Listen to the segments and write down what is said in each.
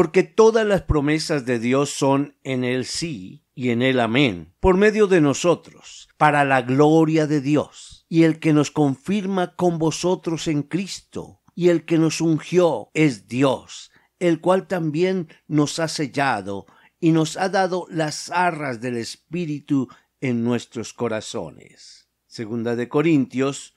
porque todas las promesas de Dios son en el sí y en el amén, por medio de nosotros, para la gloria de Dios. Y el que nos confirma con vosotros en Cristo, y el que nos ungió es Dios, el cual también nos ha sellado y nos ha dado las arras del Espíritu en nuestros corazones. Segunda de Corintios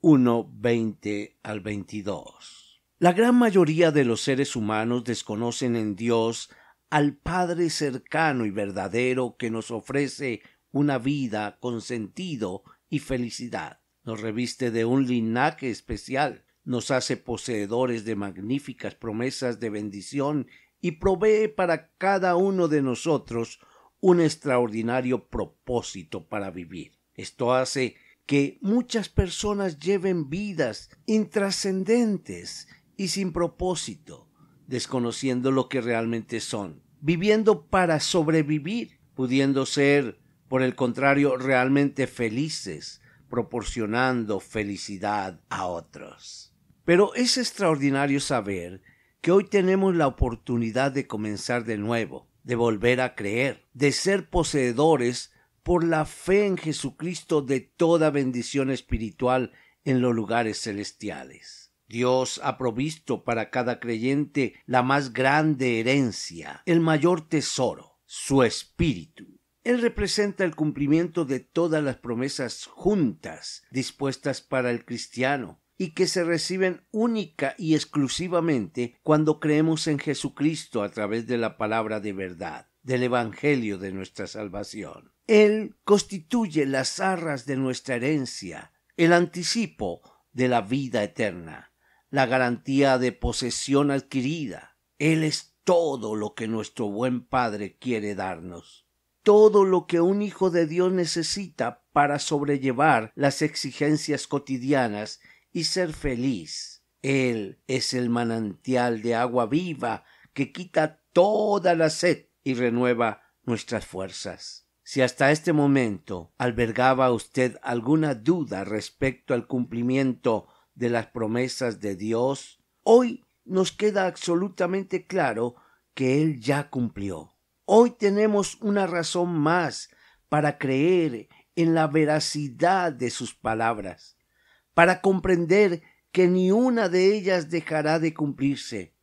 1, 20 al 22. La gran mayoría de los seres humanos desconocen en Dios al Padre cercano y verdadero que nos ofrece una vida con sentido y felicidad. Nos reviste de un linaje especial, nos hace poseedores de magníficas promesas de bendición y provee para cada uno de nosotros un extraordinario propósito para vivir. Esto hace que muchas personas lleven vidas intrascendentes y sin propósito, desconociendo lo que realmente son, viviendo para sobrevivir, pudiendo ser, por el contrario, realmente felices, proporcionando felicidad a otros. Pero es extraordinario saber que hoy tenemos la oportunidad de comenzar de nuevo, de volver a creer, de ser poseedores por la fe en Jesucristo de toda bendición espiritual en los lugares celestiales. Dios ha provisto para cada creyente la más grande herencia, el mayor tesoro, su espíritu. Él representa el cumplimiento de todas las promesas juntas dispuestas para el cristiano y que se reciben única y exclusivamente cuando creemos en Jesucristo a través de la palabra de verdad, del Evangelio de nuestra salvación. Él constituye las arras de nuestra herencia, el anticipo de la vida eterna la garantía de posesión adquirida. Él es todo lo que nuestro buen Padre quiere darnos, todo lo que un Hijo de Dios necesita para sobrellevar las exigencias cotidianas y ser feliz. Él es el manantial de agua viva que quita toda la sed y renueva nuestras fuerzas. Si hasta este momento albergaba usted alguna duda respecto al cumplimiento de las promesas de Dios, hoy nos queda absolutamente claro que Él ya cumplió. Hoy tenemos una razón más para creer en la veracidad de sus palabras, para comprender que ni una de ellas dejará de cumplirse.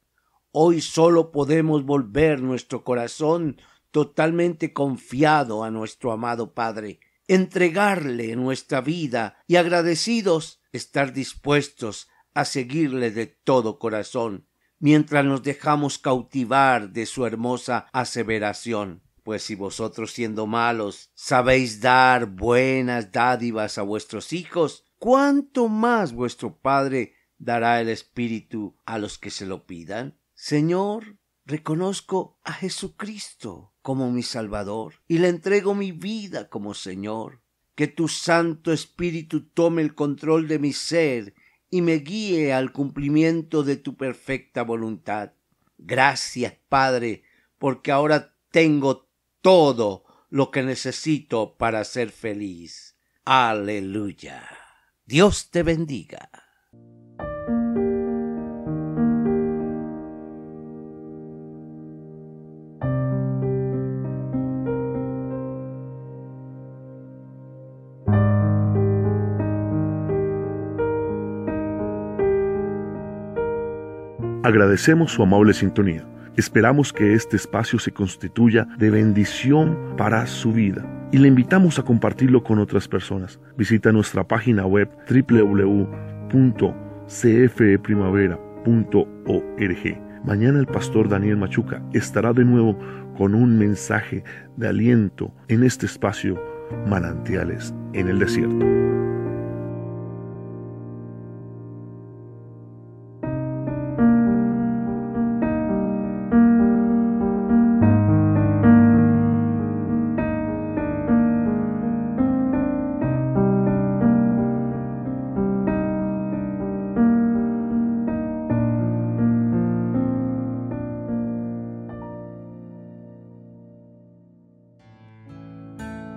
Hoy solo podemos volver nuestro corazón totalmente confiado a nuestro amado Padre, entregarle nuestra vida y agradecidos estar dispuestos a seguirle de todo corazón, mientras nos dejamos cautivar de su hermosa aseveración. Pues si vosotros siendo malos sabéis dar buenas dádivas a vuestros hijos, ¿cuánto más vuestro Padre dará el Espíritu a los que se lo pidan? Señor, reconozco a Jesucristo como mi Salvador y le entrego mi vida como Señor que tu Santo Espíritu tome el control de mi ser y me guíe al cumplimiento de tu perfecta voluntad. Gracias, Padre, porque ahora tengo todo lo que necesito para ser feliz. Aleluya. Dios te bendiga. Agradecemos su amable sintonía. Esperamos que este espacio se constituya de bendición para su vida y le invitamos a compartirlo con otras personas. Visita nuestra página web www.cfeprimavera.org. Mañana el pastor Daniel Machuca estará de nuevo con un mensaje de aliento en este espacio Manantiales en el Desierto.